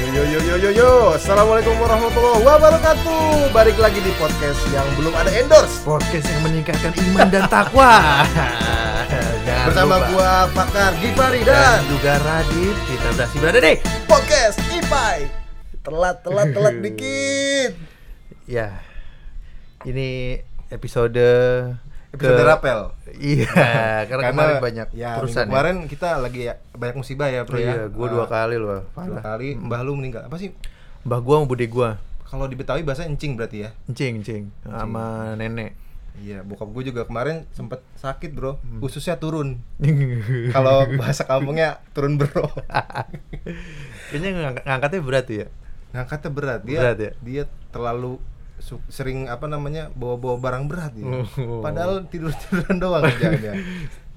Yo yo yo yo yo, assalamualaikum warahmatullahi wabarakatuh. Balik lagi di podcast yang belum ada endorse. Podcast yang meningkatkan iman dan takwa. Jangan Bersama lupa. gua Pakar Gifari dan dan juga Radit, kita berhasil berada deh. podcast Ipai. Telat telat telat dikit. Ya, ini episode Episode ke- rapel. Iya, karena, kemarin banyak ya, urusan. minggu kemarin kita lagi ya, banyak musibah ya, ya. bro Oh ya. iya, gua dua Ah, kali loh. Dua kali mbah lu meninggal. Apa sih? Mbah gua sama bude gua, Kalau di Betawi bahasa encing berarti ya. encing, encing, sama nenek. Iya, bokap gue juga kemarin sempet sakit bro, Hmm. ususnya turun. Kalau bahasa kampungnya turun bro. Kayaknya ngang- ngangkatnya berat ya. ngangkatnya berat dia Berat ya? dia terlalu sering apa namanya bawa-bawa barang berat. Oh. padahal tidur tiduran doang kerjaannya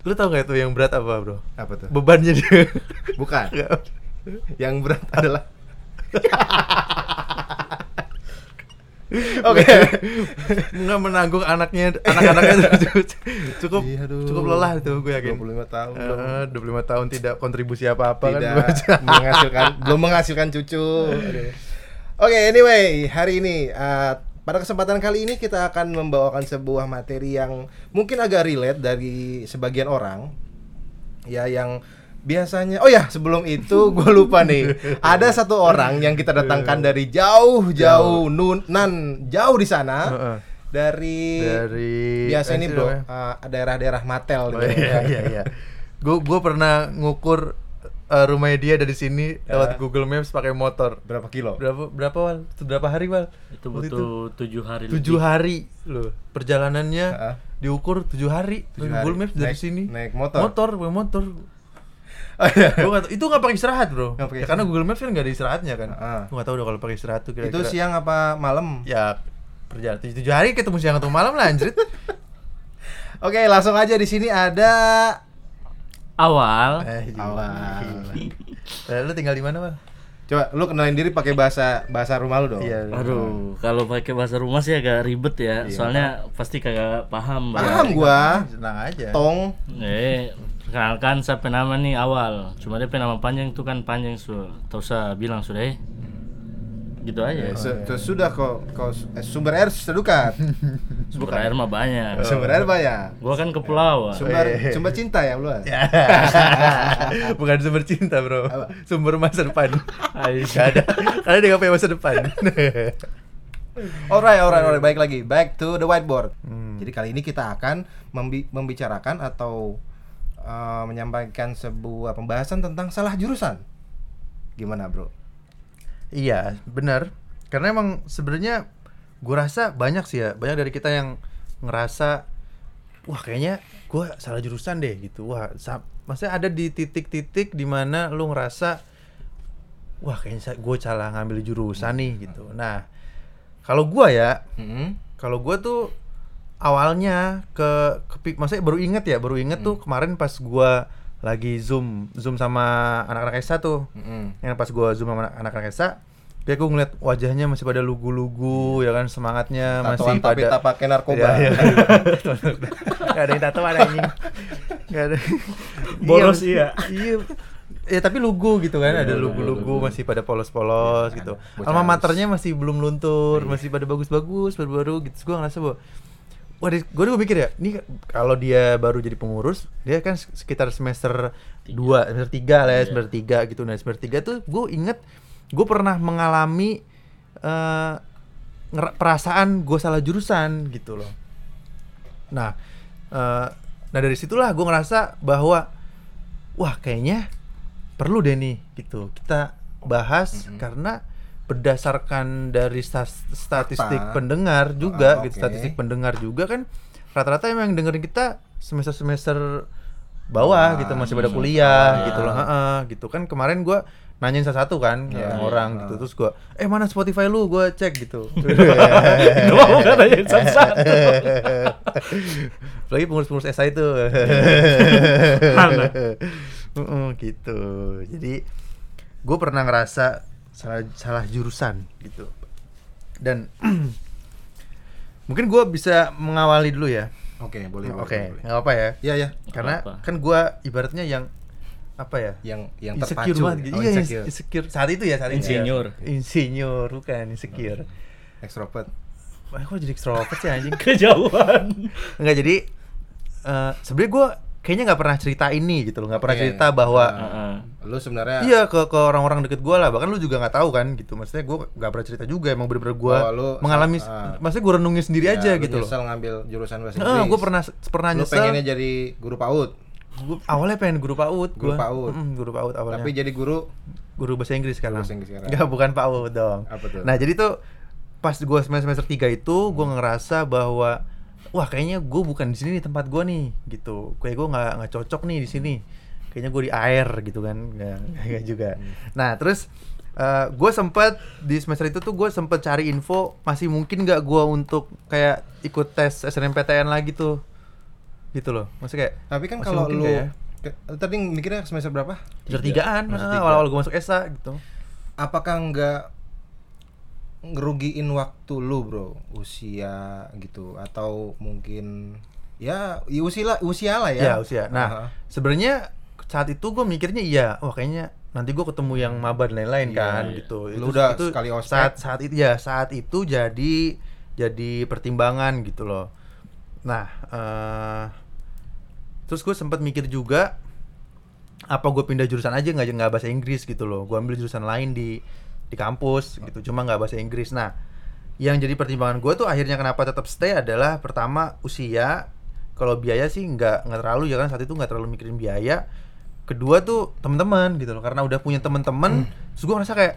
Lu tau gak tuh yang berat apa, Bro? apa tuh? Bebannya dia. bukan. Yang berat adalah oke. Nggak menanggung anaknya anak-anaknya cukup cukup, Iya, cukup lelah tuh gue yakin. 25 tahun belum Eh, 25 tahun tidak kontribusi apa-apa kan tidak menghasilkan belum menghasilkan cucu. Oke anyway hari ini uh, pada kesempatan kali ini kita akan membawakan sebuah materi yang mungkin agak relate dari sebagian orang. Ya yang biasanya oh ya sebelum itu gue lupa nih. Ada satu orang yang kita datangkan dari jauh-jauh nun nan jauh di sana. Dari dari biasa eh, ini bro? uh, daerah-daerah Matel oh, gitu. iya iya iya. Gue gue pernah ngukur eh, rumahnya dia dari sini Ya. lewat Google Maps pakai motor. Berapa kilo? Berapa berapa wal? Itu berapa hari wal? Itu butuh tujuh hari tujuh hari. Loh. Perjalanannya Heeh. diukur tujuh hari. Tujuh pakai hari. Google Maps dari Naik- sini. naik motor? motor pakai motor. Oh, iya. Gua tahu- itu nggak pakai istirahat bro. Nggak pakai ya, karena Google Maps kan nggak ada istirahatnya kan? Heeh. Gua nggak tahu deh kalau pakai istirahat tuh itu kira-kira. siang apa malam? Ya perjalanan tujuh, tujuh hari ketemu siang atau malam lah anjrit. Oke, langsung aja di sini ada awal. Eh, awal. Eh, lu tinggal di mana bang? Coba lu kenalin diri pakai bahasa bahasa rumah lu dong. iya aduh kalau pakai bahasa rumah sih agak ribet ya. Soalnya pasti kagak paham Iya. Paham gua. senang aja. Tong. eh kenalkan siapa nama nih awal. Cuma dia nama panjang itu kan panjang su tak usah bilang sudah eh gitu Ya, aja su- su- sudah kok kok eh, sumber air sedukat. sumber air mah banyak Sumber air banyak. gua kan kepulauan Sumber Eh. sumber cinta ya lu. Ya. bukan sumber cinta bro Apa? sumber masa depan Gak ada karena dia gak punya masa depan Alright, alright, alright. Baik lagi. Back to the whiteboard. Hmm. Jadi kali ini kita akan membi- membicarakan atau uh, menyampaikan sebuah pembahasan tentang salah jurusan. Gimana, Bro? Iya, benar. Karena emang sebenarnya gue rasa banyak sih ya, banyak dari kita yang ngerasa wah kayaknya gue salah jurusan deh gitu. Wah, maksudnya ada di titik-titik di mana lu ngerasa wah kayaknya gue salah ngambil jurusan nih gitu. Nah, kalau gue ya, Hmm. kalau gue tuh awalnya ke, kepi- maksudnya baru inget ya, baru inget tuh kemarin pas gue lagi zoom zoom sama anak-anak ESA tuh. Hmm. yang pas gua zoom sama anak- anak-anak ESA dia gue ngeliat wajahnya masih pada lugu-lugu ya kan semangatnya Tatoan masih tapi pada tak pakai narkoba. Iya, iya. Gak ada yang tato ada anjing. Gak ada. Boros iya. iya. Ya tapi lugu gitu kan ada lugu-lugu masih pada polos-polos gitu. Bocah alma halus. maternya masih belum luntur masih pada bagus-bagus baru-baru gitu. Gua ngerasa bahwa Wah, gue juga mikir ya, ini kalau dia baru jadi pengurus, dia kan sekitar semester 2, semester 3 lah ya, semester 3 gitu. Nah, semester 3 tuh gue inget, gue pernah mengalami ngera- perasaan gue salah jurusan gitu loh. Nah, eh, nah dari situlah gue ngerasa bahwa, wah kayaknya perlu deh nih gitu. Kita bahas karena berdasarkan dari statistik Fakta. pendengar juga Ah, gitu, oke. statistik pendengar juga kan rata-rata emang yang dengerin kita semester-semester Bawah, bawah gitu masih pada hmm, kuliah bawah. gitu loh. Heeh, gitu kan kemarin gua nanyain satu-satu kan Ya, orang ya. gitu terus gua eh mana Spotify lu gua cek gitu Gak mau kan aja satu-satu. lagi pengurus-pengurus SA itu Mana? Heeh, gitu jadi gue pernah ngerasa salah salah jurusan gitu dan mungkin gue bisa mengawali dulu ya Oke, boleh. boleh, oke boleh. nggak apa ya Iya, ya. karena apa-apa. kan gue ibaratnya yang apa ya? yang yang insecure terpacu banget gitu. Oh, iya, insecure. insecure. Saat itu ya, saat itu. ya. Insinyur. Insinyur, bukan insecure. extrovert Wah, kok jadi extrovert sih anjing? Kejauhan. Enggak jadi eh sebenarnya gue kayaknya nggak pernah cerita ini gitu loh, nggak pernah Oke. cerita bahwa Heeh. lu sebenarnya iya ke ke orang-orang deket gue lah, bahkan lu juga nggak tahu kan gitu. Maksudnya gue nggak pernah cerita juga, emang bener-bener gue Oh, mengalami, ah. maksudnya gue renungin sendiri ya, aja lu gitu loh. nyesel ngambil jurusan bahasa Inggris gue pernah pernah lu nyesel. pengennya jadi guru PAUD Gua awalnya pengen guru PAUD, Guru gua. PAUD. Mm-mm, guru PAUD awalnya. tapi jadi guru guru bahasa Inggris sekarang. bahasa Inggris sekarang. Enggak, bukan PAUD dong. Apa tuh? Nah, jadi tuh pas gua semester semester 3 itu gua ngerasa bahwa wah kayaknya gue bukan di sini nih tempat gua nih gitu. Kayak gua nggak nggak cocok nih di sini. Kayaknya gue di air gitu kan. Nggak, juga. Nah, terus eh gue sempet di semester itu tuh gue sempet cari info masih mungkin nggak gua untuk kayak ikut tes SNMPTN lagi tuh gitu loh maksudnya kayak tapi kan kalau lu ya? ke- tadi mikirnya semester berapa semester tigaan ah, awal-awal gue masuk SA gitu apakah nggak ngerugiin waktu lu bro. Usia gitu. Atau mungkin ya ya usia lah usia lah ya. Ya usia. Nah Aha. sebenarnya saat itu gue mikirnya iya wah kayaknya nanti gue ketemu yang maba dan lain-lain Iya, kan iya. gitu. Lu udah sekali ospek. saat saat itu ya saat itu jadi jadi pertimbangan gitu loh. Nah eh terus gue sempat mikir juga apa gue pindah jurusan aja nggak nggak bahasa Inggris gitu loh. Gue ambil jurusan lain di di kampus gitu. Cuma nggak bahasa Inggris. Nah yang jadi pertimbangan gue tuh akhirnya kenapa tetap stay adalah pertama usia. Kalau biaya sih nggak nggak terlalu ya kan saat itu nggak terlalu mikirin biaya. Kedua tuh teman-teman gitu loh. Karena udah punya teman-teman terus gue ngerasa kayak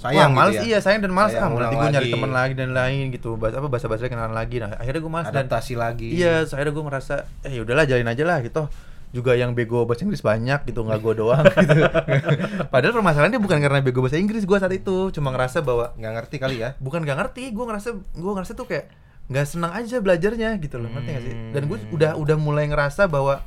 Sayang wah, males. gitu ya? iya sayang dan males. Sayang ah nanti ulang gue nyari teman lagi dan lain gitu. Bahasa apa bahasa bahasa kenalan lagi. Nah akhirnya gue males dan adaptasi lagi. Iya, akhirnya gue ngerasa, eh yaudahlah jalin aja lah gitu. Juga yang bego bahasa Inggris banyak gitu, nggak gue doang gitu. Padahal permasalahannya bukan karena bego bahasa Inggris gue saat itu, cuma ngerasa bahwa nggak ngerti kali ya bukan gak ngerti, gue ngerasa gue ngerasa tuh kayak nggak senang aja belajarnya gitu loh, ngerti gak sih? Dan gue Hmm. udah udah mulai ngerasa bahwa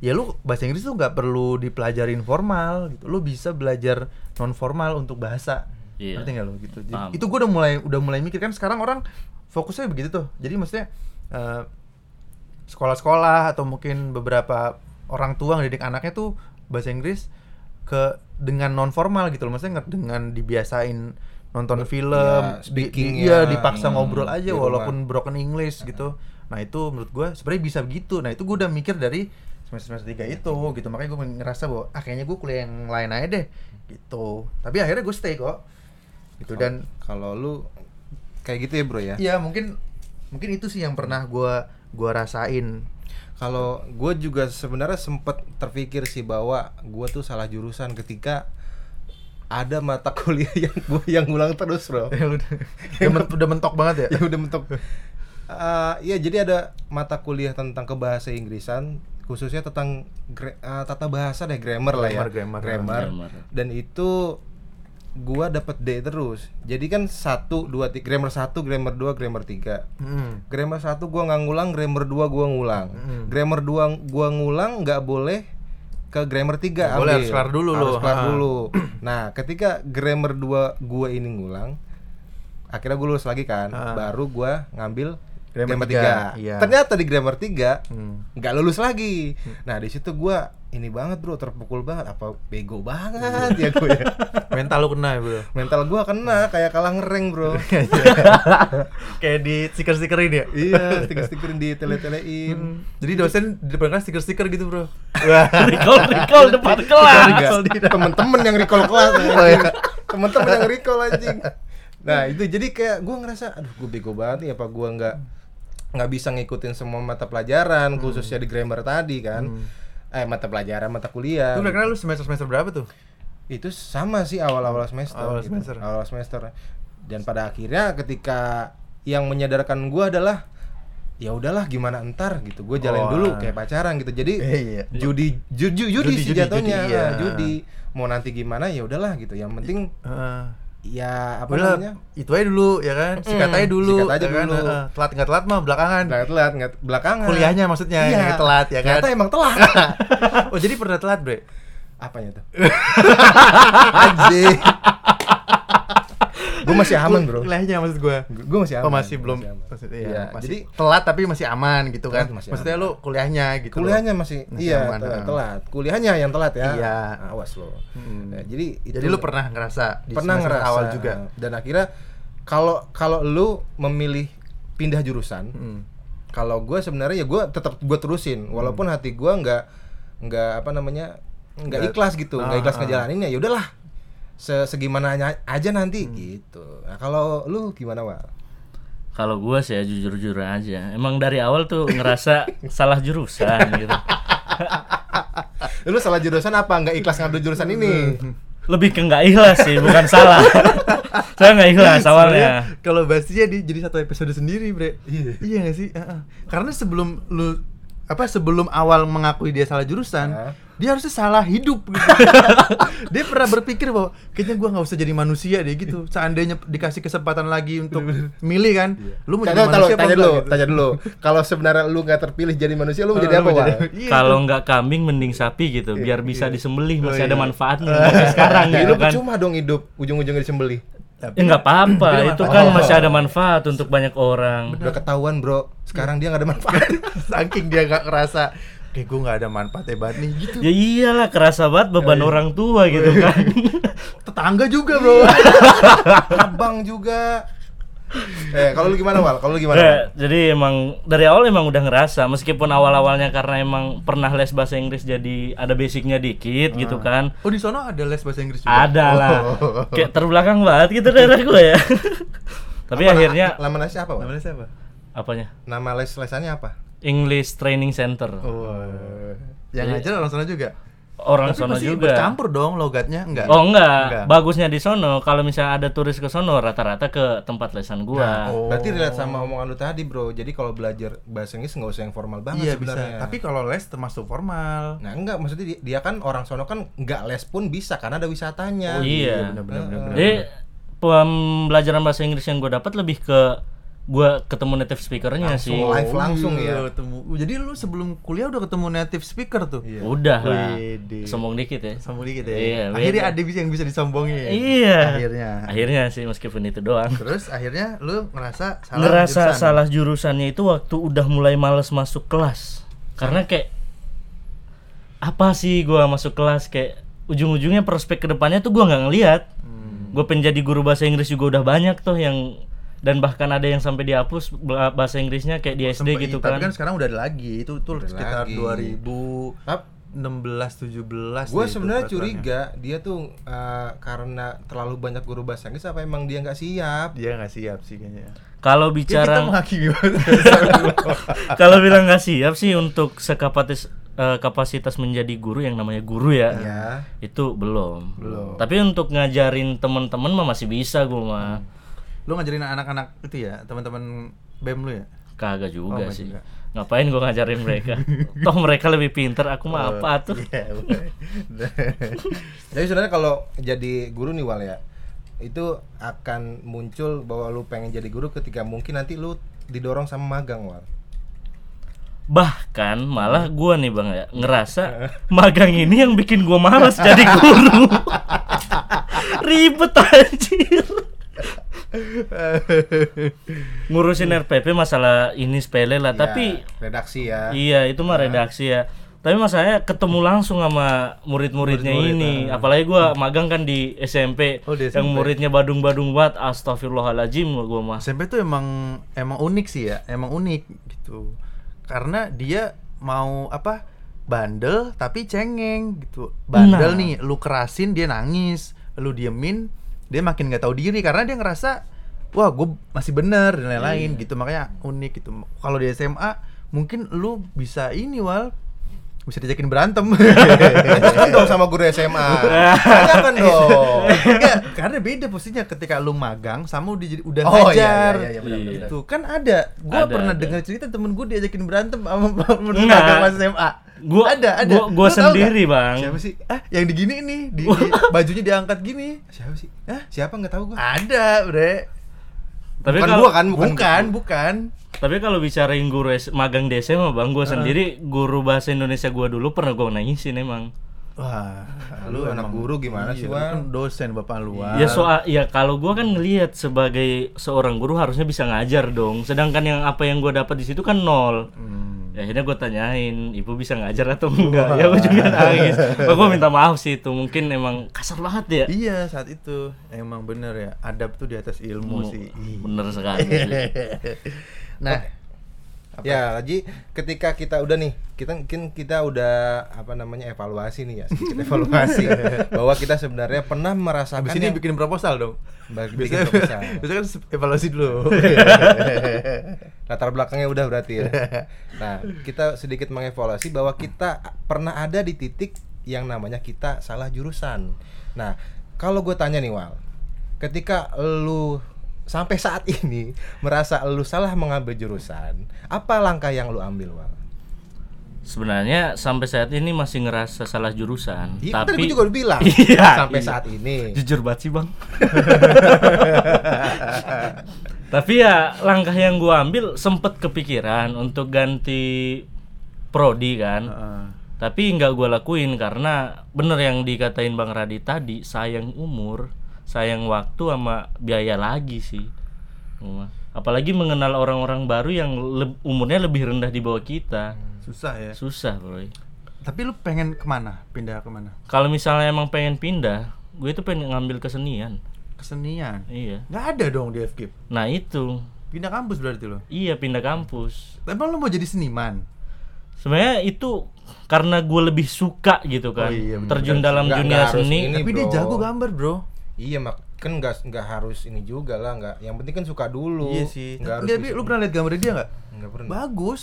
ya lu bahasa Inggris tuh nggak perlu dipelajarin formal gitu, lu bisa belajar non formal untuk bahasa. Iya. Ngerti gak lo gitu? Jadi, Paham. itu gue udah mulai udah mulai mikir kan sekarang orang fokusnya begitu tuh. Jadi maksudnya eh, sekolah-sekolah atau mungkin beberapa orang tua ngedidik anaknya tuh bahasa Inggris ke dengan non formal gitu loh. Maksudnya dengan dibiasain nonton film, ya, di- di- iya dipaksa Hmm, ngobrol aja walaupun broken English gitu. Nah, itu menurut gue sebenarnya bisa begitu. Nah, itu gue udah mikir dari semester semester 3 itu gitu. Makanya gue ngerasa bahwa ah kayaknya gue kuliah yang lain aja deh gitu. Tapi akhirnya gue stay kok. Gitu dan kalau lu kayak gitu ya bro ya Iya mungkin mungkin itu sih yang pernah gua gua rasain. kalau gue juga sebenarnya sempet terpikir sih bahwa gue tuh salah jurusan ketika ada mata kuliah yang gue yang ngulang terus bro udah, udah men- udah mentok banget ya. ya udah mentok Eh, Iya jadi ada mata kuliah tentang kebahasa Inggrisan khususnya tentang eh, tata bahasa deh grammar lah ya Grammar, grammar. Grammar. dan itu gua dapat D terus jadi kan satu dua tiga grammar satu grammar dua grammar tiga Hmm. grammar satu gua nggak ngulang grammar dua gua ngulang Mm. grammar dua gua ngulang nggak boleh ke grammar tiga Nggak boleh, ambil. harus kelar dulu Harus kelar dulu nah ketika grammar dua gua ini ngulang akhirnya gue lulus lagi kan Ha. baru gua ngambil Grammar grammar, tiga, tiga, iya. ternyata di grammar tiga Hmm. nggak lulus lagi. Nah di situ gua ini banget bro terpukul banget. Apa bego banget ya gue ya? Mental lu kena ya, Bro. mental gua kena kayak kalah ngereng bro. Kayak di stiker-stikerin ya. iya stiker-stikerin di tele-telein. Hmm. Jadi dosen di depan kelas stiker-stiker gitu, Bro. Recall recall depan kelas. temen-temen yang recall kelas. Oh, iya. temen-temen yang recall anjing. Nah itu jadi kayak gua ngerasa aduh gue bego banget nih apa gua nggak nggak bisa ngikutin semua mata pelajaran khususnya di grammar tadi kan eh mata pelajaran mata kuliah Lu kira lu semester-semester berapa tuh? itu sama sih awal-awal semester Awal gitu. semester. awal semester dan pada akhirnya ketika yang menyadarkan gua adalah ya udahlah gimana entar gitu gue jalan Oh, dulu ah. kayak pacaran gitu jadi Eh, iya. judi judi judi, Judi, sih judi, jatuhnya judi, iya. judi mau nanti gimana ya udahlah gitu yang penting Heeh. Ya apa Udah, namanya itu aja dulu ya kan, sikat aja dulu, sikat aja ya kan? dulu. Heeh. telat nggak telat mah belakangan. nggak telat nggak belakangan Kuliahnya maksudnya iya. yang telat ya kan? ternyata emang telat oh jadi pernah telat bre? apanya tuh Anjing. Gue masih aman bro Kuliahnya maksud gue. gue masih aman Oh masih belum aman. maksudnya Iya, ya, masih jadi telat tapi masih aman gitu kan. Telat masih maksudnya lu kuliahnya gitu. loh. kuliahnya masih, Masih iya aman, te- ah. telat kuliahnya yang telat ya Iya. awas lo Hmm. Ya, jadi itu Jadi lu pernah ngerasa di pernah ngerasa awal juga. dan akhirnya kalau kalau lu memilih pindah jurusan Hmm. kalau gue sebenarnya ya gue tetap gue terusin walaupun hati gue nggak nggak apa namanya Nggak- ikhlas gitu nggak Ah, ikhlas ah. ngejalaninnya ya udahlah se segimana aja nanti Hmm. gitu nah kalau lu gimana wal Kalau gua sih ya jujur-jujur aja. Emang dari awal tuh ngerasa salah jurusan gitu. lu salah jurusan apa nggak ikhlas ngambil jurusan ini Lebih ke nggak ikhlas sih, bukan salah. Saya nggak ikhlas awalnya. Kalau di jadi satu episode sendiri, Bre. Iya. Iya gak sih? Heeh. Karena sebelum lu apa sebelum awal mengakui dia salah jurusan, Hah? dia harusnya salah hidup gitu. dia pernah berpikir bahwa kayaknya gua nggak usah jadi manusia deh gitu. Seandainya dikasih kesempatan lagi untuk milih kan, lu mau jadi Tanya, tanya, manusia apa tanya enggak dulu, gitu. tanya dulu. Kalau sebenarnya lu nggak terpilih jadi manusia, lu mau jadi apa, jadi- Iya, Kalau nggak kambing mending sapi gitu, biar bisa disembelih Oh, masih iya. ada manfaatnya sampai sekarang Ya, gitu lu kan. percuma dong hidup ujung-ujungnya disembelih. Tapi Ya nggak apa-apa, itu manfaat. kan Oh. masih ada manfaat untuk banyak orang. Udah ketahuan, Bro. Sekarang dia nggak ada manfaat. saking dia nggak ngerasa kayak gue nggak ada manfaatnya banget nih gitu. Ya iyalah kerasa banget beban iya. orang tua gitu kan. Tetangga juga, Bro. Abang juga. Eh, kalau lu gimana, Wal? Kalau lu gimana? Ya, Wal? jadi emang dari awal emang udah ngerasa meskipun awal-awalnya karena emang pernah les bahasa Inggris jadi ada basicnya dikit gitu kan. Oh, di sono ada les bahasa Inggris juga. Ada lah. Oh. Kayak terbelakang banget gitu daerah gue ya. Tapi Apa, akhirnya nama lesnya apa, Wal? Namanya siapa? apanya? Nama les lesannya apa? English Training Center. Oh. Yang Iya. ngajar orang sana juga. Orang Tapi sono juga. bercampur dong logatnya, enggak? Oh enggak. Enggak. bagusnya di sono kalau misalnya ada turis ke sono rata-rata ke tempat lesan gua. oh. Berarti relate sama omongan lu tadi, Bro. Jadi kalau belajar bahasa Inggris nggak usah yang formal banget Iya bisa. sebenarnya. Tapi kalau les termasuk formal. Nah, enggak, maksudnya dia, dia kan orang sono kan nggak les pun bisa karena ada wisatanya. Oh, iya. benar benar benar. benar. Jadi pembelajaran bahasa Inggris yang gue dapat lebih ke gua ketemu native speakernya Langsung sih. live langsung iya, ya. Ketemu. Jadi lu sebelum kuliah udah ketemu native speaker tuh. Iya. Udah lah. Wede. Sombong dikit ya. Sombong dikit ya. Iya, akhirnya beda. ada bisa yang bisa disombongin. Iya. Akhirnya. Akhirnya sih meskipun itu doang. Terus akhirnya lu ngerasa salah Ngerasa jurusan. salah jurusannya itu waktu udah mulai males masuk kelas. Karena kayak apa sih gua masuk kelas kayak ujung-ujungnya prospek ke depannya tuh gua nggak ngelihat. Hmm. Gue pengen jadi guru bahasa Inggris juga udah banyak tuh yang dan bahkan ada yang sampai dihapus bah- bahasa Inggrisnya kayak di SD gitu Tapi kan. kan sekarang udah ada lagi. Itu tuh Udah sekitar lagi. 2016 17 Gue deh itu sebenarnya curiga dia tuh eh, karena terlalu banyak guru bahasa Inggris apa emang dia nggak siap? Dia nggak siap sih kayaknya. Kalau Ya, kita bicara kalau bilang nggak siap sih untuk sekapasitas eh, kapasitas menjadi guru yang namanya guru ya. Iya. Itu belum. Belum. Tapi untuk ngajarin teman-teman mah masih bisa gue mah. Lu ngajarin anak-anak itu ya, teman-teman BEM lu ya? Kagak juga Oh, sih. juga. Ngapain gue ngajarin mereka? Toh mereka lebih pinter, aku mah apa tuh? Iya, boleh. Jadi sebenarnya kalau jadi guru nih Wal ya, itu akan muncul bahwa lu pengen jadi guru ketika mungkin nanti lu didorong sama magang Wal. Bahkan malah gua nih bang ya ngerasa magang ini yang bikin gua malas jadi guru. Ribet anjir. Ngurusin RPP masalah ini sepele lah, tapi Ya, redaksi ya. iya itu mah redaksi ya. Tapi masalahnya ketemu langsung sama murid-muridnya ini. Apalagi gua magang kan di SMP, Oh, di yang SMP. muridnya badung-badung banget. Astagfirullahaladzim gua mah. SMP tuh emang emang unik sih ya, emang unik gitu. Karena dia mau apa? Bandel tapi cengeng gitu. Bandel Nah. nih, lu kerasin dia nangis, lu diemin dia makin nggak tahu diri karena dia ngerasa wah gue masih bener dan lain-lain gitu. Makanya unik gitu. Kalau di SMA mungkin lu bisa ini wal bisa diajakin berantem. Tanyakan dong sama guru SMA. Tanyakan dong. Enggak, karena beda posisinya ketika lu magang sama udah jadi udah Oh, iya, ngajar. iya, iya, benar, benar, Itu kan ada. Gua Ada, pernah dengar cerita temen gue diajakin berantem sama temen magang pas SMA. Gua ada, ada. Gua, gua sendiri? Bang. Siapa sih? Ah, yang digini nih, di, di- bajunya diangkat gini. Siapa sih? Hah? Siapa nggak tahu gua. Ada, Bre. Tapi bukan kalau gua kan, bukan. Bukan, bukan. Tapi kalau bicarain guru S- magang di SMA bang, gue sendiri guru bahasa Indonesia gue dulu pernah gue nangisin emang. Wah, Lu anak guru gimana sih, lu Wan? kan dosen bapak lu. Wan. Ya soal ya kalau gua kan ngelihat sebagai seorang guru harusnya bisa ngajar dong. Sedangkan yang apa yang gua dapat di situ kan nol. Hmm. Ya akhirnya gue tanyain, ibu bisa ngajar atau enggak? Ya ujungnya nangis. Oh, gue minta maaf sih itu, mungkin emang kasar banget ya. Iya saat itu emang bener ya adab tuh di atas ilmu Hmm, sih. Bener sekali. sih. Nah, Ya, Haji, ketika kita udah nih, kita mungkin kita udah apa namanya evaluasi nih ya, sedikit evaluasi bahwa kita sebenarnya pernah merasakan habis ini yang- bikin proposal dong. Bagi- Biasanya, bikin proposal. biasanya kan evaluasi dulu. latar belakangnya udah berarti ya. Nah, kita sedikit mengevaluasi bahwa kita pernah ada di titik yang namanya kita salah jurusan. Nah, kalau gue tanya nih Wal, ketika lu sampai saat ini merasa lu salah mengambil jurusan, apa langkah yang lu ambil Wal? Sebenarnya sampai saat ini masih ngerasa salah jurusan, Iya, tadi tapi gue juga udah bilang Iya, sampai iya. saat ini. jujur banget sih bang. Tapi ya langkah yang gua ambil sempet kepikiran untuk ganti prodi kan. Heeh. Tapi nggak gua lakuin karena bener yang dikatain bang Radi tadi sayang umur, sayang waktu sama biaya lagi sih. Apalagi mengenal orang-orang baru yang leb- umurnya lebih rendah di bawah kita, Susah ya. susah bro. Tapi lu pengen ke mana? Pindah ke mana? Kalau misalnya emang pengen pindah, gue itu pengen ngambil kesenian. Kesenian. Iya. Nggak ada dong di FKIP. Nah itu, Pindah kampus berarti lo. iya pindah kampus. Emang lu mau jadi seniman? Sebenarnya itu karena gue lebih suka gitu kan, Oh iya, terjun dalam dunia seni. ini. Tapi dia bro. jago gambar, Bro. Iya mak kan nggak nggak harus ini juga lah nggak yang penting kan suka dulu Iya sih. nggak harus Tapi lu pernah lihat gambar dia nggak? nggak pernah Bagus.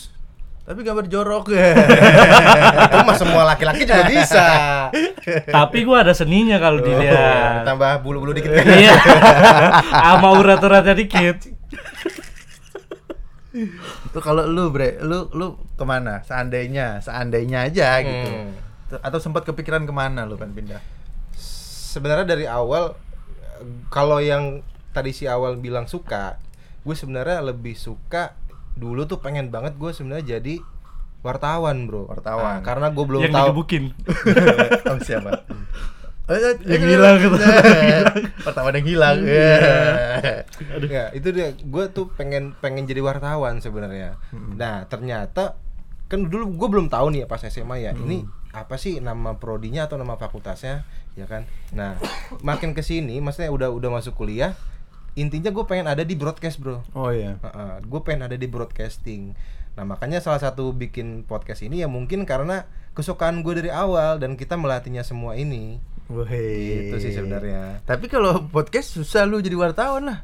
Tapi gambar jorok ya. itu mah semua laki-laki juga bisa Tapi gue ada seninya kalau Oh, dilihat. tambah bulu-bulu dikit Iya. Sama urat-uratnya dikit. Tuh kalau lu, Bre, lu lu ke mana? Seandainya, seandainya aja gitu. Hmm. Atau sempat kepikiran ke mana lu kan pindah? Sebenarnya dari awal kalau yang tadi si awal bilang suka gue sebenarnya lebih suka dulu tuh pengen banget gue sebenarnya jadi wartawan bro Wartawan. Nah, karena gue belum yang tahu digebukin. oh, siapa? Yang hilang, gitu. Pertama yang hilang. Iya. ya itu dia gue tuh pengen pengen jadi wartawan sebenarnya nah ternyata kan dulu gue belum tahu nih pas SMA ya ini apa sih nama prodinya atau nama fakultasnya ya kan nah makin ke sini maksudnya udah udah masuk kuliah intinya gue pengen ada di broadcast bro Oh iya. gue pengen ada di broadcasting nah makanya salah satu bikin podcast ini ya mungkin karena kesukaan gue dari awal dan kita melatihnya semua ini Wih. Itu sih sebenarnya. Tapi kalau podcast susah lu jadi wartawan lah.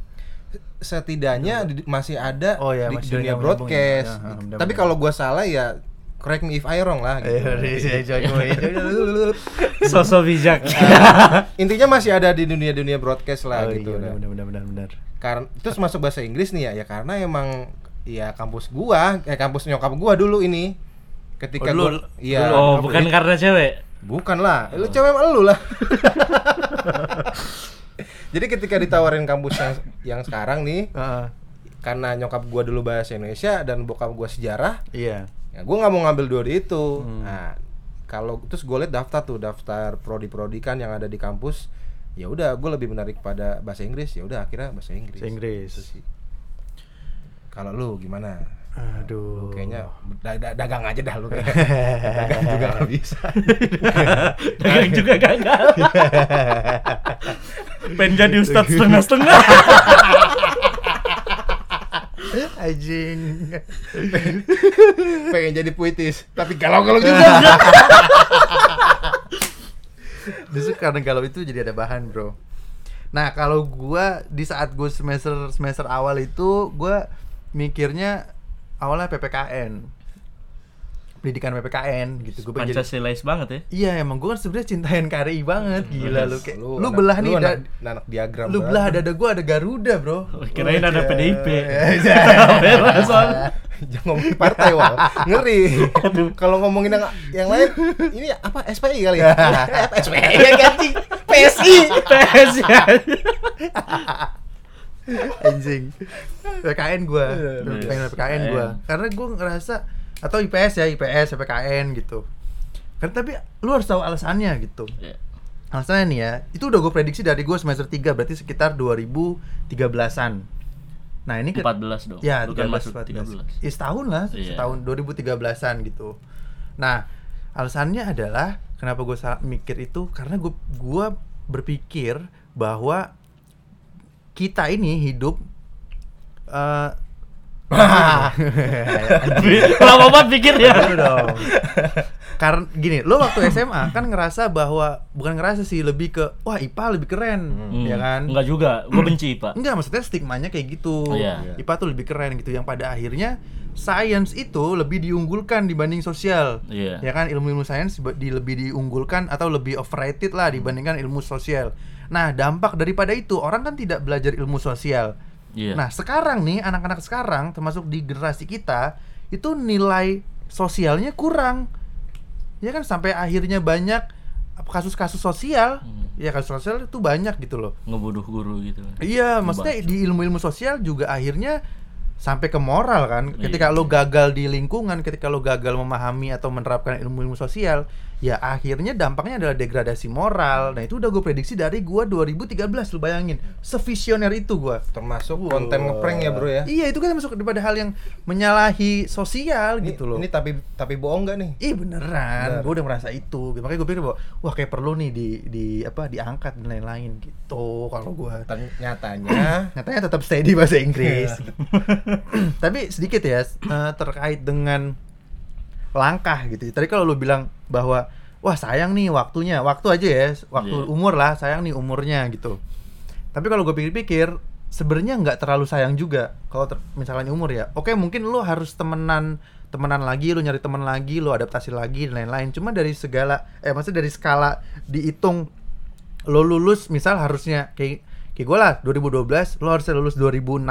setidaknya masih ada Oh ya, di masih dunia ada broadcast. ya. Ya, Tapi kalau gua salah ya correct me if I wrong lah gitu. Sosok bijak. Intinya masih ada di dunia-dunia broadcast lah Oh gitu. iya, dah. benar benar benar benar. Karena terus masuk bahasa Inggris nih ya, ya karena emang ya kampus gua, eh kampus nyokap gua dulu ini. Ketika Oh, dulu- gua iya. Oh, bukan karena cewek. Bukan lah, lu cewek lu lah. Jadi ketika ditawarin kampus yang yang sekarang nih, Heeh. karena nyokap gua dulu bahasa Indonesia dan bokap gua sejarah, Iya. Ya gue nggak mau ngambil dua di itu Hmm. nah kalau terus gue liat daftar tuh daftar prodi-prodi kan yang ada di kampus ya udah gue lebih menarik pada bahasa Inggris ya udah akhirnya bahasa Inggris Bahasa Inggris. Kalau lu gimana Aduh. kayaknya da- da- dagang aja dah lu dagang juga nggak bisa Dagang juga gagal. Pengen jadi ustadz setengah-setengah. Anjing. pengen jadi puitis tapi galau-galau juga Justru karena galau itu jadi ada bahan, Bro. Nah, kalau gua di saat gue semester semester awal itu gua mikirnya awalnya PPKN. Pendidikan PPKN gitu. Gue pengen jadi Pancasilais banget ya. Iya emang gue kan sebenarnya cinta NKRI banget gila lu kayak lu, anak- belah nih lu da- anak, anak diagram lu belah dada gue ada Garuda bro Kirain ada PDIP. Iya. Soalnya. Jangan ngomongin partai wal ngeri. Kalau ngomongin yang yang lain, ini apa SPI kali ya? SPI ya ganti PSI. PS ya. anjing PKN gue pengen PKN gue karena gue ngerasa atau IPS ya IPS PKN gitu kan tapi lu harus tahu alasannya gitu Iya. alasannya nih ya itu udah gue prediksi dari gue semester 3 berarti sekitar 2013an nah ini ke- 14 dong. Ya, Lu kan 13, masuk 14. 13. Ya, setahun lah, Iya. setahun 2013-an gitu. Nah, alasannya adalah kenapa gue mikir itu karena gue gua berpikir bahwa kita ini hidup eh Lama banget. Dulu dong. Karena gini, lo waktu SMA kan ngerasa bahwa bukan ngerasa sih lebih ke wah IPA lebih keren, ya kan? Enggak juga, gue benci, Pak. Enggak, maksudnya stigmanya kayak gitu. Oh, iya. IPA tuh lebih keren gitu. Yang pada akhirnya science itu lebih diunggulkan dibanding sosial. Iya. Ya kan ilmu-ilmu sains di- lebih diunggulkan atau lebih overrated lah dibandingkan ilmu sosial. Nah, dampak daripada itu orang kan tidak belajar ilmu sosial. Iya. Nah, sekarang nih anak-anak sekarang termasuk di generasi kita itu nilai sosialnya kurang. Ya kan sampai akhirnya banyak kasus-kasus sosial. Hmm. Ya kasus sosial itu banyak gitu loh. ngebunuh guru gitu. Iya, maksudnya di ilmu-ilmu sosial juga akhirnya sampai ke moral kan. Ketika lo gagal di lingkungan, ketika lo gagal memahami atau menerapkan ilmu-ilmu sosial, ya akhirnya dampaknya adalah degradasi moral. Nah, itu udah gue prediksi dari gua 2013 lu bayangin. Sevisioner itu gua. Termasuk konten ngeprank ya, Bro ya. Iya, itu kan masuk daripada hal yang menyalahi sosial Ini, gitu loh. ini tapi tapi bohong nggak nih? Ih beneran, Bener. gue udah merasa itu. Makanya gue pikir bahwa wah kayak perlu nih di di apa diangkat dan lain-lain gitu. Kalau gue Ternyatanya nyatanya tetap stay di bahasa Inggris. Iya. Tapi sedikit ya eh, terkait dengan langkah gitu. Tadi kalau lu bilang bahwa wah sayang nih waktunya, waktu aja ya, waktu Iya. umur lah, sayang nih umurnya gitu. Tapi kalau gue pikir-pikir sebenarnya nggak terlalu sayang juga kalau ter- misalnya umur ya. Oke mungkin lu harus temenan temenan lagi, lu nyari teman lagi, lu adaptasi lagi dan lain-lain. Cuma dari segala eh maksudnya dari skala dihitung lo lulus misal harusnya kayak kayak gue lah 2012 lo harusnya lulus 2016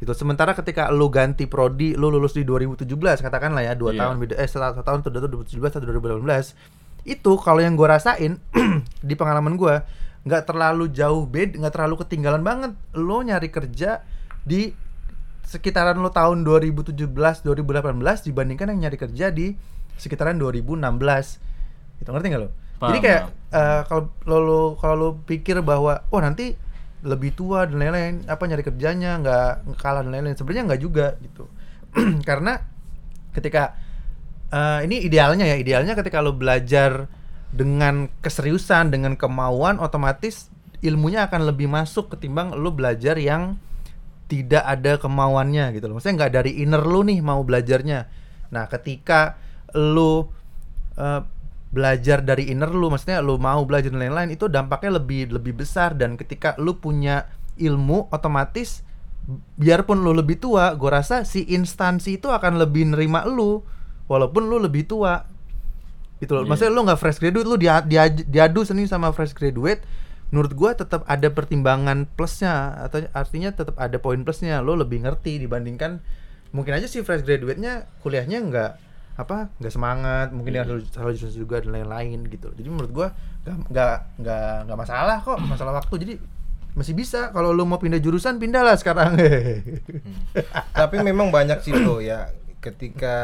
gitu. Sementara ketika lo ganti prodi lo lulus di 2017 katakanlah ya dua Iya. tahun eh satu satu tahun itu tuh 2017 atau 2018 itu kalau yang gue rasain di pengalaman gue nggak terlalu jauh bed nggak terlalu ketinggalan banget. Lo nyari kerja di sekitaran lo tahun 2017 2018 dibandingkan yang nyari kerja di sekitaran 2016 itu ngerti nggak lo? Paham, jadi kayak eh, kalau lo kalau lo pikir bahwa wah nanti lebih tua dan lain-lain apa nyari kerjanya nggak kalah dan lain-lain. Sebenarnya nggak juga gitu. Karena ketika eh, ini idealnya ya idealnya ketika lo belajar dengan keseriusan dengan kemauan otomatis ilmunya akan lebih masuk ketimbang lo belajar yang tidak ada kemauannya gitu loh. Maksudnya nggak dari inner lo nih mau belajarnya. Nah ketika lo eh, belajar dari inner lu maksudnya lu mau belajar dan lain-lain itu dampaknya lebih lebih besar. Dan ketika lu punya ilmu otomatis biarpun lu lebih tua gue rasa si instansi itu akan lebih nerima lu walaupun lu lebih tua. Gitu loh. Iya. maksudnya lu nggak fresh graduate lu dia, dia, diadu seni sama fresh graduate menurut gua tetap ada pertimbangan plusnya atau artinya tetap ada poin plusnya. Lo lebih ngerti dibandingkan mungkin aja si fresh graduate-nya kuliahnya nggak apa nggak semangat mungkin dia Iya. harus harus jurusan juga dan lain-lain gitu jadi menurut gua nggak nggak nggak masalah kok masalah waktu. Jadi masih bisa kalau lu mau pindah jurusan pindahlah sekarang. Tapi memang banyak sih bro ya. Ketika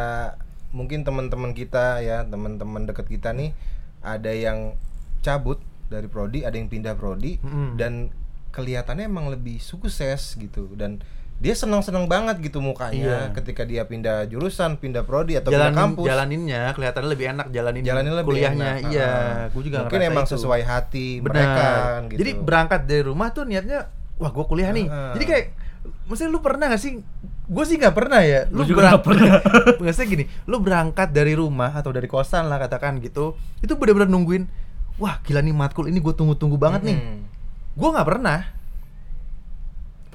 mungkin teman-teman kita ya teman-teman dekat kita nih ada yang cabut dari prodi ada yang pindah prodi Mm-mm. dan kelihatannya emang lebih sukses gitu. Dan dia senang-senang banget gitu mukanya Iya. ketika dia pindah jurusan pindah prodi atau pindah jalanin kampus jalaninnya kelihatannya lebih enak jalanin Jalannya lebih kuliahnya enak. iya Ah. gue juga mungkin emang itu. sesuai hati Benar. mereka kan, gitu Jadi berangkat dari rumah tuh niatnya wah gue kuliah nih. Ah. Jadi kayak maksudnya lu pernah gak sih? Gue sih nggak pernah ya. Lu Gua juga nggak pernah. maksudnya gini, lu berangkat dari rumah atau dari kosan lah katakan gitu. Itu benar-benar nungguin wah gila nih matkul ini gue tunggu-tunggu banget nih. Hmm. Gue nggak pernah.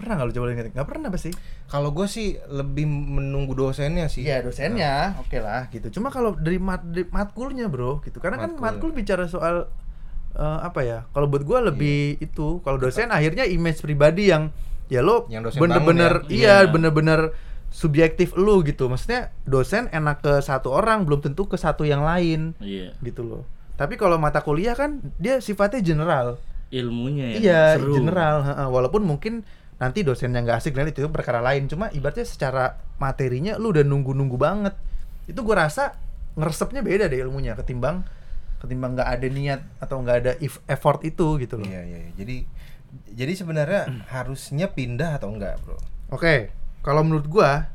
Pernah nggak lu coba inget? Nggak pernah pasti. kalau gue sih lebih menunggu dosennya sih Iya dosennya, oke lah gitu. Cuma kalau dari, mat, dari matkulnya bro, gitu. Karena kan Matkul. matkul bicara soal eh, apa ya? Kalau buat gua lebih itu. Kalau dosen akhirnya image pribadi yang ya lo bener-bener ya. iya Iya. bener-bener subjektif lu gitu. Maksudnya dosen enak ke satu orang belum tentu ke satu yang lain Iya. gitu loh. Tapi kalau mata kuliah kan dia sifatnya general. Ilmunya ya. Iya, seru. general. heeh. Walaupun mungkin nanti dosennya nggak asik dan itu perkara lain. Cuma ibaratnya secara materinya lu udah nunggu-nunggu banget. Itu gua rasa ngeresepnya beda deh ilmunya ketimbang ketimbang nggak ada niat atau nggak ada if- effort itu gitu loh. Iya, iya, iya. Jadi jadi sebenarnya harusnya pindah atau enggak, Bro? Oke, kalau menurut gua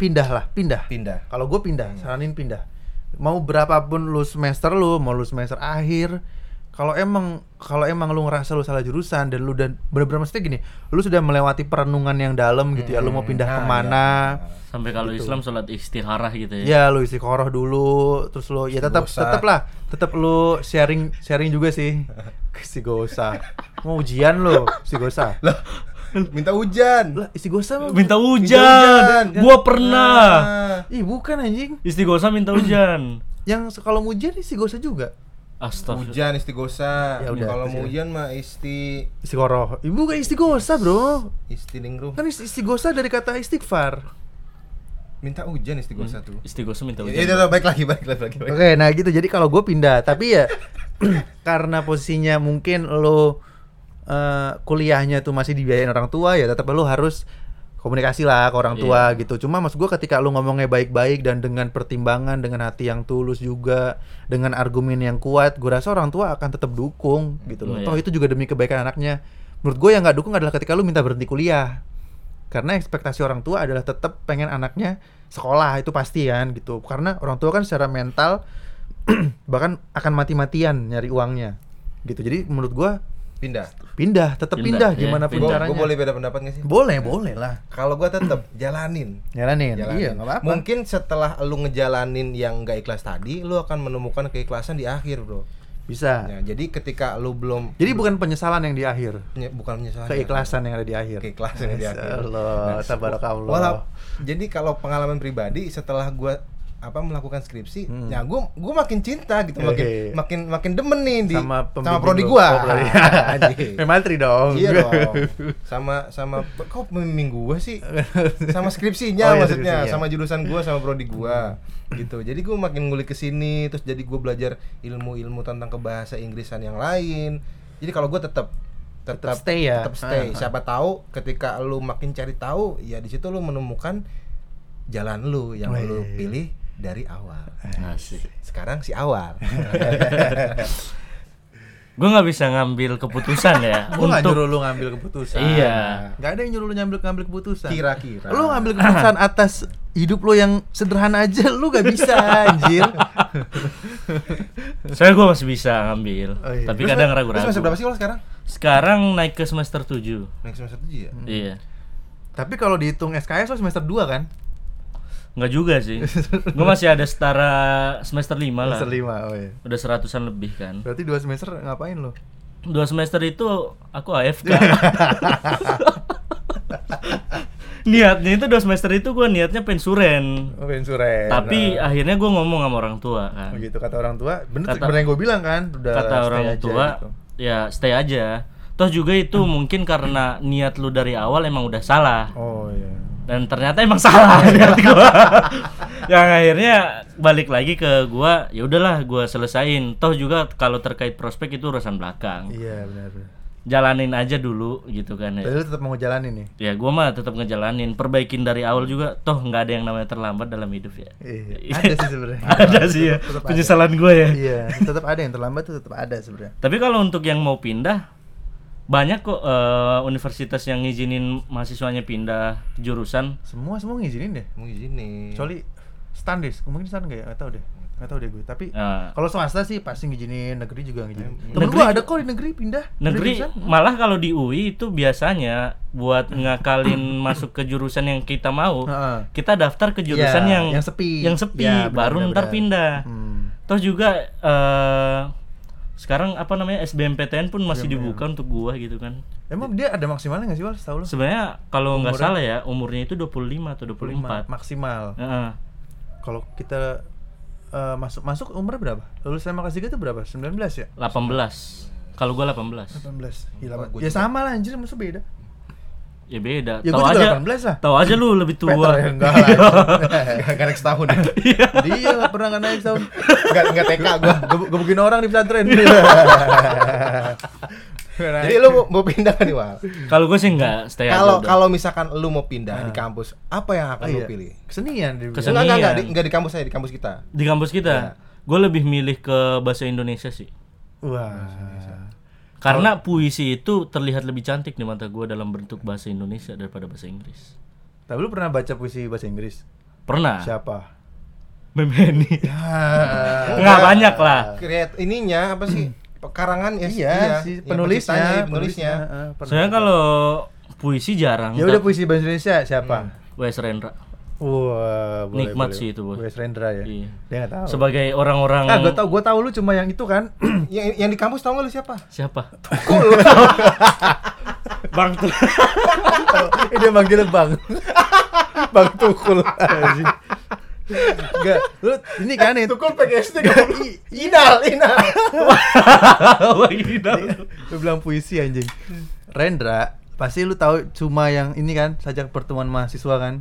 pindah lah, pindah. Pindah. Kalau gue pindah, saranin pindah. Mau berapapun lu semester lu, mau lu semester akhir, kalau emang kalau emang lu ngerasa lu salah jurusan dan lu dan bener-bener maksudnya gini, lu sudah melewati perenungan yang dalam gitu ya, lu mau pindah Nah, ke mana? Sampai kalau Islam sholat istikharah gitu ya. Ya lu isi koroh dulu, terus lu ya tetap tetap lah, tetap lu sharing sharing juga sih. Istighosah. Mau ujian lu, istighosah. Lah, minta hujan. Lah istighosah mah Minta hujan. hujan. Gua pernah. Ah. Ih, bukan anjing. Istighosa minta hujan. Yang kalau mau ujian istighosah juga. Astagfirullah. Hujan istighosa. Ya udah, Kalau mau ya. hujan mah isti Istiqoroh. Ibu gak istighosah, Bro. istiningrum. Kan ist- istighosah dari kata istighfar. Minta hujan istighosa tuh. Istighosa minta Ya, hujan. ya, baik lagi, baik lagi, baik lagi. Oke, nah gitu. Jadi kalau gue pindah, tapi ya karena posisinya mungkin lo eh, kuliahnya tuh masih dibiayain orang tua ya, tetap lo harus komunikasi lah ke orang tua gitu. Cuma maksud gue ketika lo ngomongnya baik-baik dan dengan pertimbangan, dengan hati yang tulus juga, dengan argumen yang kuat, gue rasa orang tua akan tetap dukung gitu loh. Toh itu juga demi kebaikan anaknya. Menurut gue yang nggak dukung adalah ketika lo minta berhenti kuliah. Karena ekspektasi orang tua adalah tetap pengen anaknya sekolah itu pasti kan gitu. Karena orang tua kan secara mental bahkan akan mati-matian nyari uangnya gitu. Jadi menurut gua Pindah. pindah, tetap Pindah, pindah, ya, gimana pun Gue caranya. boleh beda pendapat gak sih? boleh, boleh lah. Kalau gua tetap jalanin. Jalanin. Jalanin. Iya, nggak apa-apa. Mungkin setelah lu ngejalanin yang gak ikhlas tadi, lu akan menemukan keikhlasan di akhir, Bro. Bisa. Ya, jadi ketika lu belum Jadi bukan penyesalan yang di akhir, Penye- bukan penyesalan. keikhlasan yang ada di akhir. Keikhlasan yang di akhir. Allah, tabarakallah. Walau- jadi kalau pengalaman pribadi setelah gua apa melakukan skripsi, Hmm. ya gua gua makin cinta gitu, makin Oke. makin makin demen nih di sama pembimbing prodi gua. Oh. Memantri dong. Iya dong. Sama sama kok pembimbing gua sih? Sama skripsinya Oh, iya, maksudnya, skripsinya. sama jurusan gua sama prodi gua. gitu. Jadi gua makin ngulik ke sini terus jadi gua belajar ilmu-ilmu tentang kebahasa Inggrisan yang lain. Jadi kalau gua tetap Tetap stay ya. Tetap stay. Ah, ah. Siapa tahu ketika lu makin cari tahu, ya di situ lu menemukan jalan lu yang Wih. lu pilih dari awal. Asik. Sekarang si awal. Gue nggak bisa ngambil keputusan ya Gua nggak untuk nyuruh lu ngambil keputusan. Iya. Gak ada yang nyuruh lu ngambil ngambil keputusan. Kira-kira. Lu ngambil keputusan atas hidup lu yang sederhana aja lu gak bisa anjir. saya gue masih bisa ngambil, Oh, iya. tapi Lu kadang ragu-ragu. semester berapa sih lo sekarang? Sekarang naik ke semester 7 Next semester 7 ya? Iya. Tapi kalau dihitung SKS lu semester 2 kan? Nggak juga sih. gue masih ada setara semester 5 lah. Semester 5. Oh iya. Udah seratusan lebih kan. Berarti 2 semester ngapain lu? Dua semester itu aku AFK. niatnya itu dua semester itu gue niatnya pensuren. Oh, pensuren. Tapi Nah. akhirnya gue ngomong sama orang tua kan. Oh gitu kata orang tua. Bener Kata- bener yang gue bilang kan, udah Kata orang aja tua, gitu. ya stay aja. Toh juga itu mungkin karena niat lu dari awal emang udah salah. Oh iya. Dan ternyata emang salah niat gua. yang akhirnya balik lagi ke gua, ya udahlah gua selesain. Toh juga kalau terkait prospek itu urusan belakang. Iya benar. Jalanin aja dulu gitu kan Tapi ya. lu tetap mau jalanin nih. Ya gua mah tetap ngejalanin, perbaikin dari awal juga. Toh nggak ada yang namanya terlambat dalam hidup ya. Iya. Ada sih sebenarnya. ada sih ya. Penyesalan gua ya. Iya, tetap ada yang terlambat tuh tetap ada sebenarnya. Tapi kalau untuk yang mau pindah banyak kok eh, universitas yang ngizinin mahasiswanya pindah jurusan. Semua semua ngizinin deh. Mau izinin. Kecuali standis, mungkin stan nggak ya? Nggak tahu deh. Nggak tahu deh gue. Tapi Nah, kalau swasta sih pasti ngizinin, negeri juga ngizinin. Em, Temen negeri- gua ada kok di negeri pindah. negeri jurusan. malah kalau di UI itu biasanya buat ngakalin masuk ke jurusan yang kita mau, Heeh. kita daftar ke jurusan Iya, yang yang sepi. yang sepi, Iya, benar, baru benar, ntar benar. pindah. Hmm. Toh juga eh sekarang apa namanya SBMPTN pun masih dibuka untuk gua gitu kan. Emang dia ada maksimalnya nggak sih, Wal? Setahu lu? Sebenarnya kalau nggak salah ya umurnya itu 25 atau 24. maksimal. Heeh. Kalau kita eh, masuk masuk umurnya berapa? Lulus SMA kelas 3 itu berapa? 19 ya? 18. Kalau gua 18. 18. Gila, ya sama lah anjir, maksud beda. Ya beda. Ya tahu gua aja 18 lah. Tahu aja lu lebih tua. Peter ya enggak lah. Gak naik setahun ya? Dia nggak pernah nggak naik tahun. Gak, gak TK gua Gebuk- Gebukin orang di pesantren. Jadi lu mau, mau pindah kan nih, Wal? Kalau gue sih nggak stay aja Kalau kalau misalkan lu mau pindah di kampus, apa yang akan Oh, lu iya. pilih? Kesenian. Kesenian. Enggak, enggak, enggak, di, enggak di kampus saya, di kampus kita. di kampus kita, Iya. gue lebih milih ke bahasa Indonesia sih. Wah. Karena puisi itu terlihat lebih cantik di mata gue dalam bentuk bahasa Indonesia daripada bahasa Inggris. Tapi lu pernah baca puisi bahasa Inggris? Pernah. Siapa? Memeni. Ya. Nggak banyak lah. Kreat ininya apa sih? Pekarangan ya, Iya, si yang penulisnya, penciptanya, penulisnya. pernah. Soalnya kalau puisi jarang. Ya udah puisi bahasa Indonesia siapa? Wes Rendra. Wah, boleh, Nikmat boleh. sih itu, Bos. Wes Rendra ya. Iya. Dia nggak tahu. Sebagai orang-orang Ah, gue tau, gue tau lu cuma yang itu kan. yang yang di kampus tau gak lu siapa? siapa? Bang tuh. Eh, dia manggilnya Bang. bang Tukul. Enggak, lu ini kan itu. Tukul PGSD Inal, Inal. Lu bilang puisi anjing. Rendra, pasti lu tahu cuma yang ini kan, sajak pertemuan mahasiswa kan.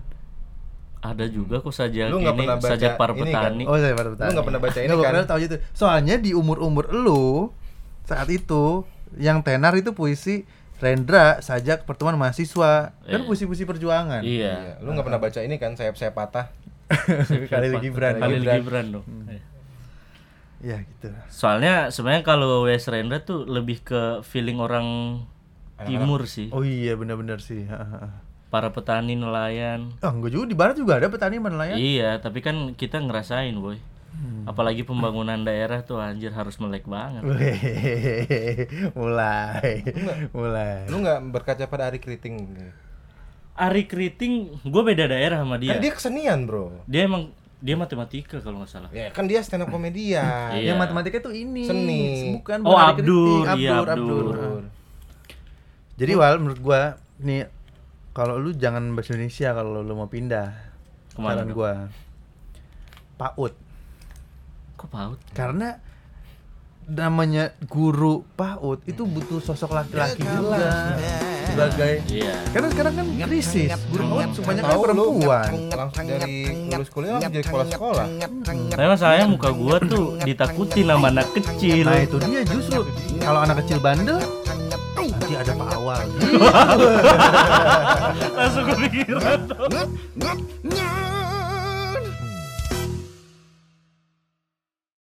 Ada juga kok sajak Lu ini pernah baca sajak para ini kan? petani. Oh, saya pada petani. Lu nggak pernah baca ini kan? tahu gitu. Soalnya di umur-umur lu saat itu yang tenar itu puisi Rendra sajak pertemuan mahasiswa kan Iya. puisi-puisi perjuangan Iya. Lu nggak pernah baca ini kan sayap-sayap patah. kali lagi Gibran Kali Gibran. Gibran dong. Hmm. Iya. ya gitu Soalnya sebenarnya kalau Wes Rendra tuh lebih ke feeling orang timur sih. oh iya benar-benar sih. Para petani nelayan. ah enggak juga di barat juga ada petani nelayan Iya, tapi kan kita ngerasain, boy. Hmm. Apalagi pembangunan daerah tuh anjir harus melek banget. Mulai mulai Lu nggak berkaca pada Ari Kriting. Ari Kriting, gue beda daerah sama dia. Kan dia kesenian, Bro. Dia emang dia matematika kalau nggak salah. Ya kan dia stand up komedian. Iya. yang matematika tuh ini Seni. bukan Oh, Abdur, Kritik. iya, Abdur, Abdur. Abdur. jadi wal menurut gua nih kalau lu jangan bahasa Indonesia kalau lu mau pindah. Ke mana saran gua PAUD. Kok paut? karena namanya guru PAUD itu butuh sosok laki-laki juga sebagai Iya. karena sekarang kan krisis. guru PAUD semuanya kan perempuan. langsung dari lulus kuliah langsung jadi kepala sekolah. Tapi masalahnya muka gua tuh ditakutin sama anak kecil. nah itu dia justru. Kalau anak kecil bandel nanti ada Pak Awal Langsung kepikiran.